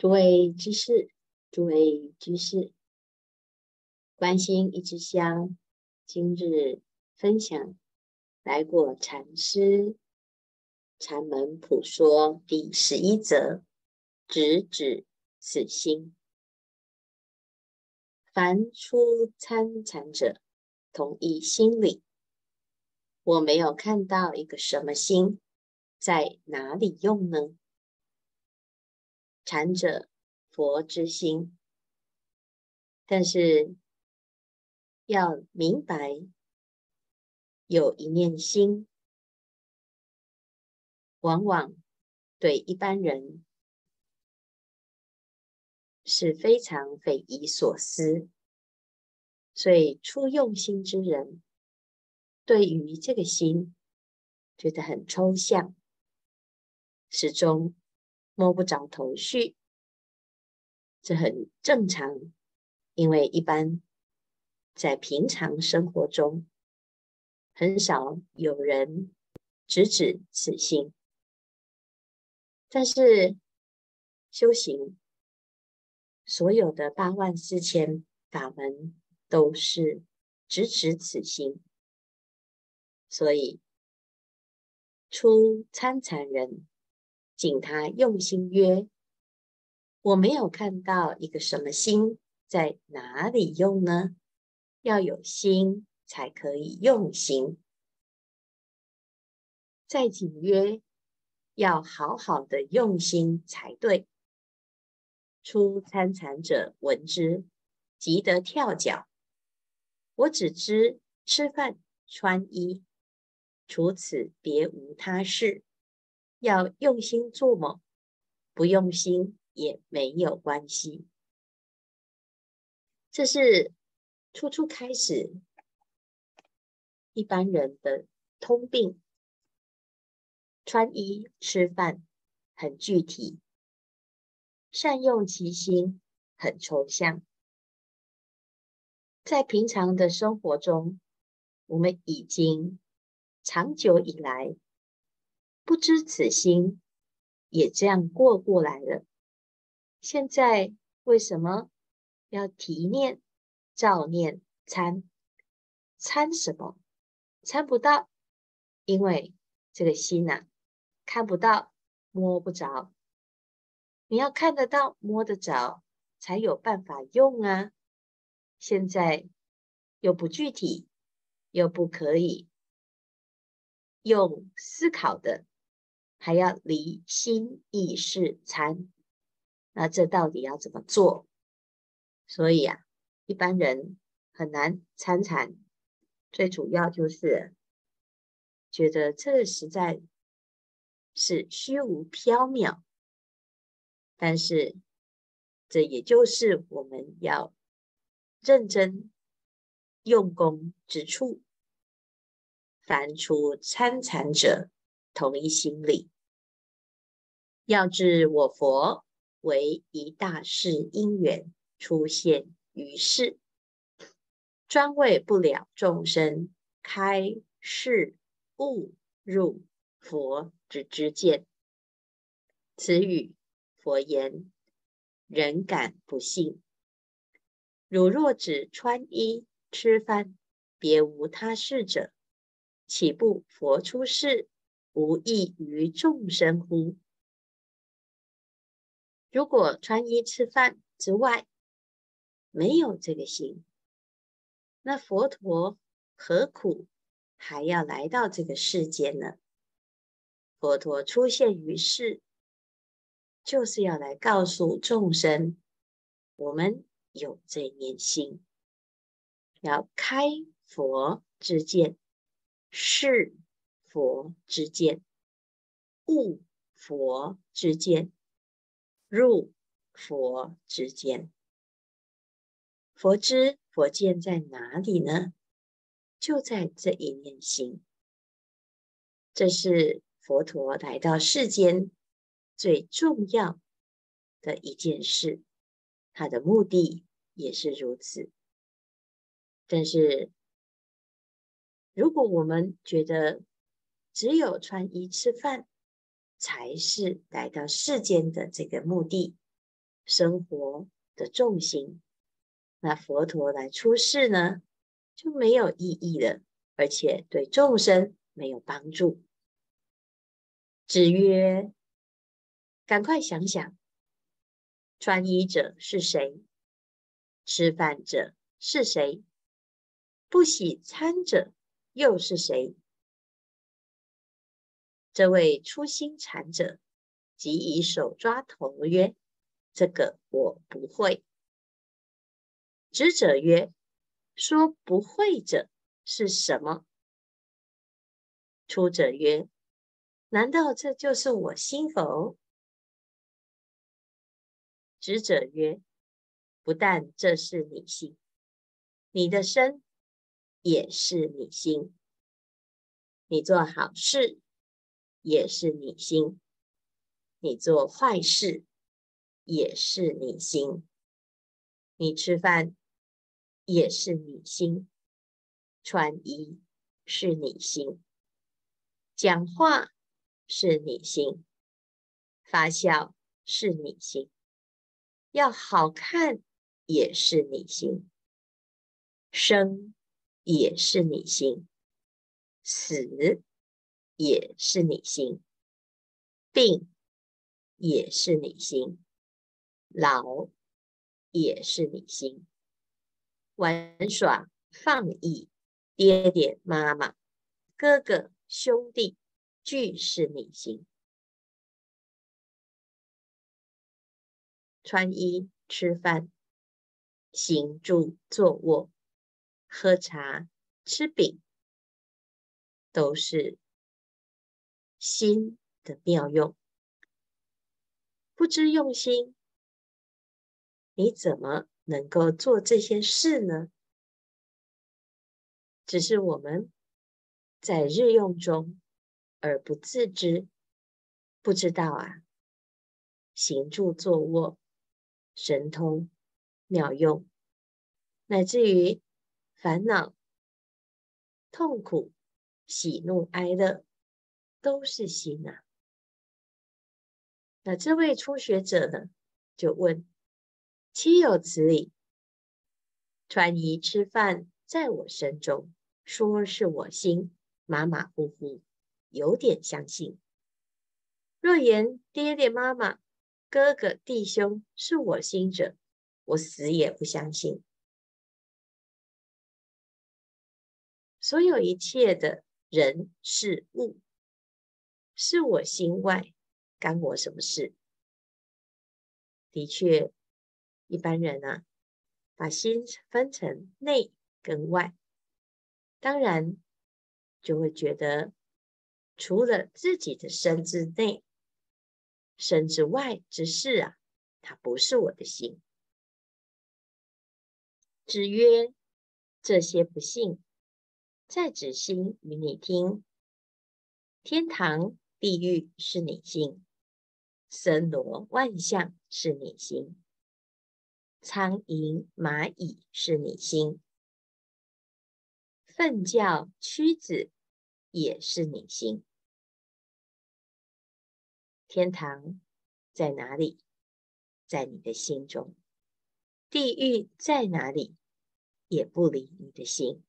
诸位居士，诸位居士，关心一支香，今日分享来果禅师禅门普说第十一则：直指此心。凡出参禅者，同一心理。我没有看到一个什么心在哪里用呢？禅者，佛之心，但是要明白，有一念心，往往对一般人是非常匪夷所思，所以初用心之人，对于这个心觉得很抽象，始终。摸不着头绪，这很正常，因为一般在平常生活中，很少有人直指此心。但是修行，所有的八万四千法门都是直指此心，所以初参禅人。请他用心曰：“我没有看到一个什么心在哪里用呢？要有心才可以用心。再谨曰：要好好的用心才对。初参禅者闻之，即得跳脚。我只知吃饭穿衣，除此别无他事。”要用心做梦，不用心也没有关系。这是初初开始一般人的通病，穿衣吃饭很具体，善用其心很抽象。在平常的生活中，我们已经长久以来。不知此心，也这样过过来了。现在为什么要提念、照念、参？参什么？参不到，因为这个心呐、啊，看不到、摸不着。你要看得到、摸得着，才有办法用啊。现在又不具体，又不可以用思考的。还要离心意识参，那这到底要怎么做？所以啊，一般人很难参禅，最主要就是觉得这实在是虚无缥缈。但是，这也就是我们要认真用功之处。凡出参禅者，同一心理，要知我佛为一大事因缘出现于世，专为不了众生开示悟入佛之知见。此语佛言，人敢不信？汝若只穿衣吃饭，别无他事者，岂不佛出世？无异于众生乎？如果穿衣吃饭之外没有这个心，那佛陀何苦还要来到这个世间呢？佛陀出现于世，就是要来告诉众生，我们有这念心，要开佛之见，是。佛之见，悟佛之见，入佛之见。佛知佛见在哪里呢？就在这一念心。这是佛陀来到世间最重要的一件事，他的目的也是如此。但是，如果我们觉得，只有穿衣吃饭才是来到世间的这个目的，生活的重心，那佛陀来出世呢，就没有意义了，而且对众生没有帮助。子曰：“赶快想想，穿衣者是谁？吃饭者是谁？不洗餐者又是谁？”这位初心禅者即以手抓头曰：“这个我不会。”知者曰：“说不会者是什么？”出者曰：“难道这就是我心否？”知者曰：“不但这是你心，你的身也是你心。你做好事也是你心，你做坏事也是你心。你吃饭。”也是你心，穿衣是你心，讲话是你心，发笑是你心，要好看也是你心，生也是你心，死也是你心，病也是你心，老也是你心。玩耍、放逸，爹爹妈妈、哥哥兄弟，俱是你心。穿衣、吃饭、行住坐卧、喝茶、吃饼，都是心的妙用。不知用心，你怎么能够做这些事呢？只是我们在日用中而不自知，不知道啊，行住坐卧，神通妙用，乃至于烦恼、痛苦、喜怒哀乐，都是心啊。那这位初学者呢，就问。岂有此理！穿衣吃饭，在我身中，说是我心，马马虎虎，有点相信。若言爹爹妈妈、哥哥弟兄是我心者，我死也不相信。所有一切的人事物，是我心外，干我什么事？的确。一般人啊，把心分成内跟外，当然就会觉得，除了自己的身之内、身之外之事啊，它不是我的心。子曰：“这些不信，在子心与你听。天堂、地狱是你心，森罗万象是你心。”苍蝇、蚂蚁是你心，粪酵、蛆子也是你心。天堂在哪里？在你的心中。地狱在哪里？也不离你的心。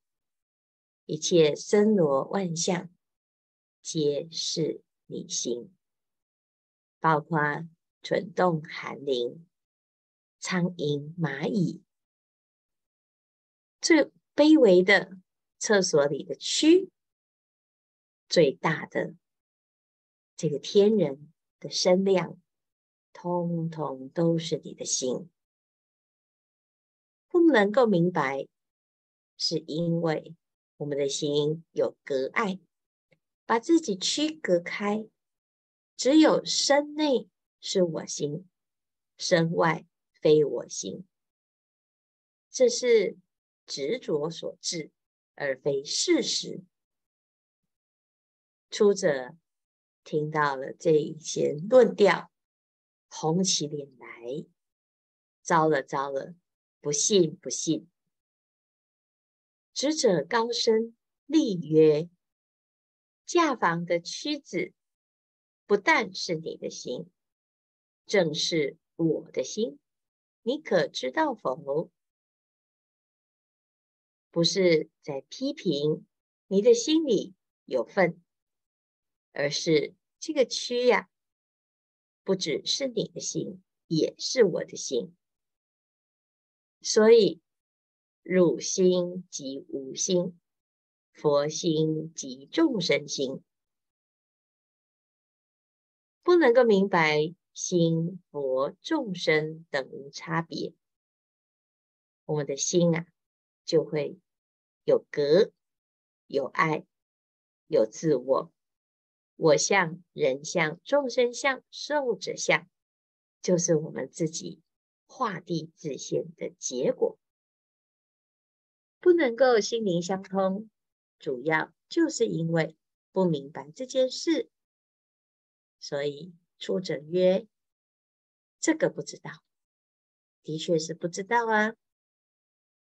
一切森罗万象，皆是你心，包括蠢动、寒灵。苍蝇、蚂蚁，最卑微的厕所里的蛆，最大的这个天人的身量，通通都是你的心。不能够明白，是因为我们的心有隔碍，把自己区隔开，只有身内是我心，身外。非我心，这是执着所致，而非事实。出者听到了这一些论调，红起脸来，糟了糟了，不信不信。执者高声厉曰：“驾房的蛆子，不但是你的心，正是我的心。”你可知道否？不是在批评你的心里有份，而是这个躯呀，不只是你的心，也是我的心。所以，汝心即吾心，佛心即众生心。不能够明白心、佛、众生等无差别，我们的心啊，就会有隔、有爱、有自我、我相、人相、众生相、寿者相，就是我们自己画地自限的结果。不能够心灵相通，主要就是因为不明白这件事。所以出者曰：“这个不知道，的确是不知道啊。”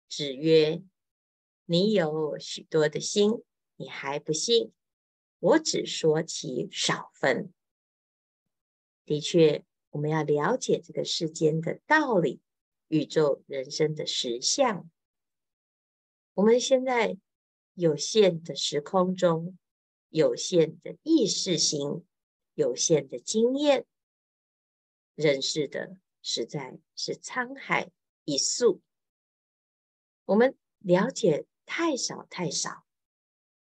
子曰：“你有许多的心，你还不信？我只说其少分。的确，我们要了解这个世间的道理，宇宙人生的实相。我们现在有限的时空中，有限的意识心。”有限的经验，认识的实在是沧海一粟。我们了解太少太少，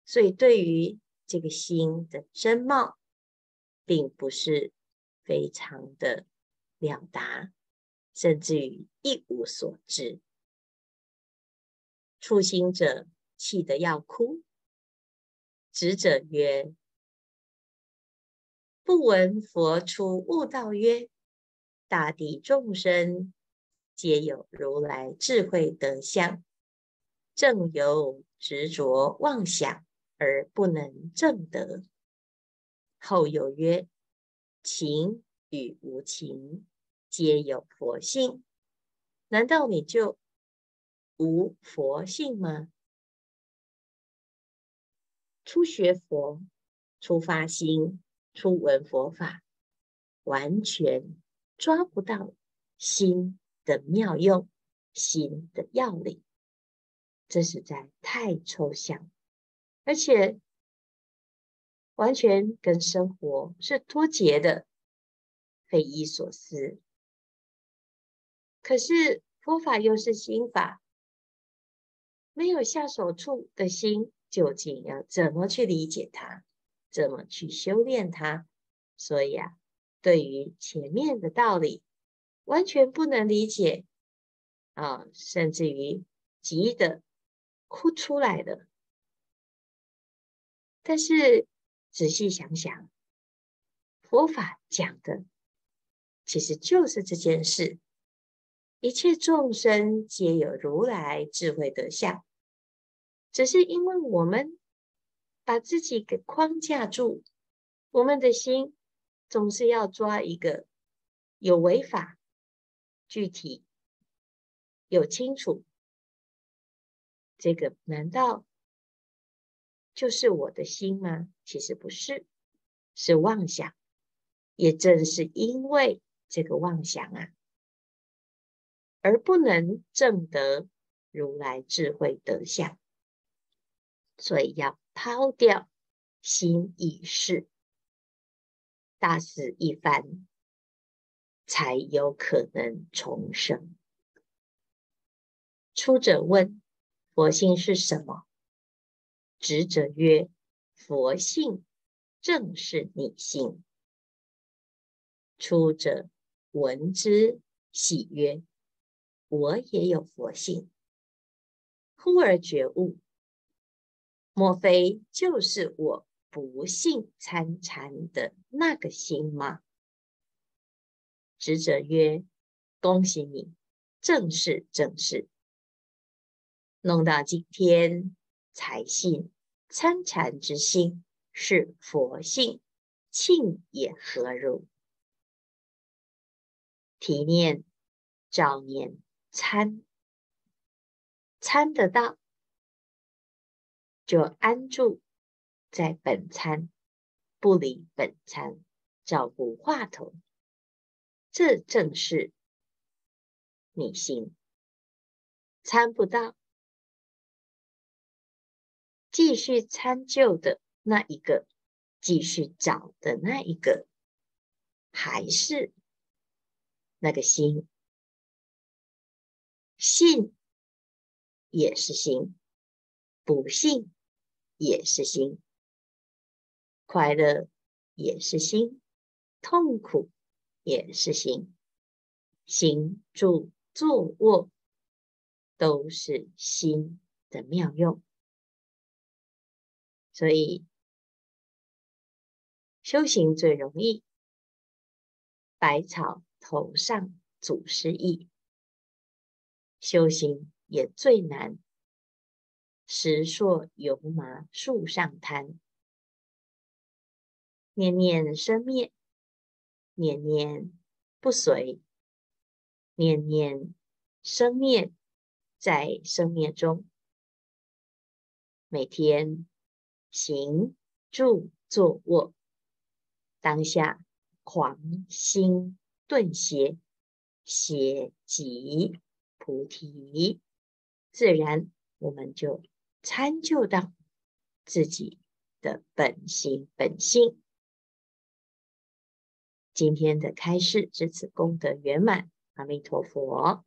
所以对于这个心的真貌，并不是非常的了达，甚至于一无所知。初心者气得要哭，执者曰。不闻佛出悟道曰：“大地众生皆有如来智慧德相，正由执着妄想而不能正得。”后有曰：“情与无情皆有佛性，难道你就无佛性吗？”初学佛，初发心。初闻佛法，完全抓不到心的妙用，心的要领，这实在太抽象，而且完全跟生活是脱节的，匪夷所思。可是佛法又是心法，没有下手处的心，究竟要怎么去理解它？怎么去修炼它？所以啊，对于前面的道理，完全不能理解啊，甚至于急得哭出来的。但是仔细想想，佛法讲的其实就是这件事：一切众生皆有如来智慧德相，只是因为我们。把自己给框架住，我们的心总是要抓一个有违法、具体、有清楚。这个难道就是我的心吗？其实不是，是妄想。也正是因为这个妄想啊，而不能证得如来智慧德相，所以要。抛掉心意识，大死一番，才有可能重生。出者问：佛性是什么？执者曰：佛性正是你心。出者闻之，喜曰：我也有佛性。忽而觉悟。莫非就是我不信参禅的那个心吗？执者曰：“恭喜你，正是正是。弄到今天才信参禅之心是佛性，庆也何如？提念早年参，参得到。”就安住在本参，不离本参，照顾话头，这正是你心，参不到，继续参就的那一个，继续找的那一个，还是那个心，信也是心，不幸也是心，快乐也是心，痛苦也是心。行住坐卧都是心的妙用，所以修行最容易，百草头上祖师意；修行也最难，石硕油麻树上摊。念念生灭，念念不随。念念生灭，在生灭中，每天行住坐卧，当下狂心顿歇，歇即菩提，自然我们就参就到自己的本心本性。今天的开示至此功德圆满。阿弥陀佛。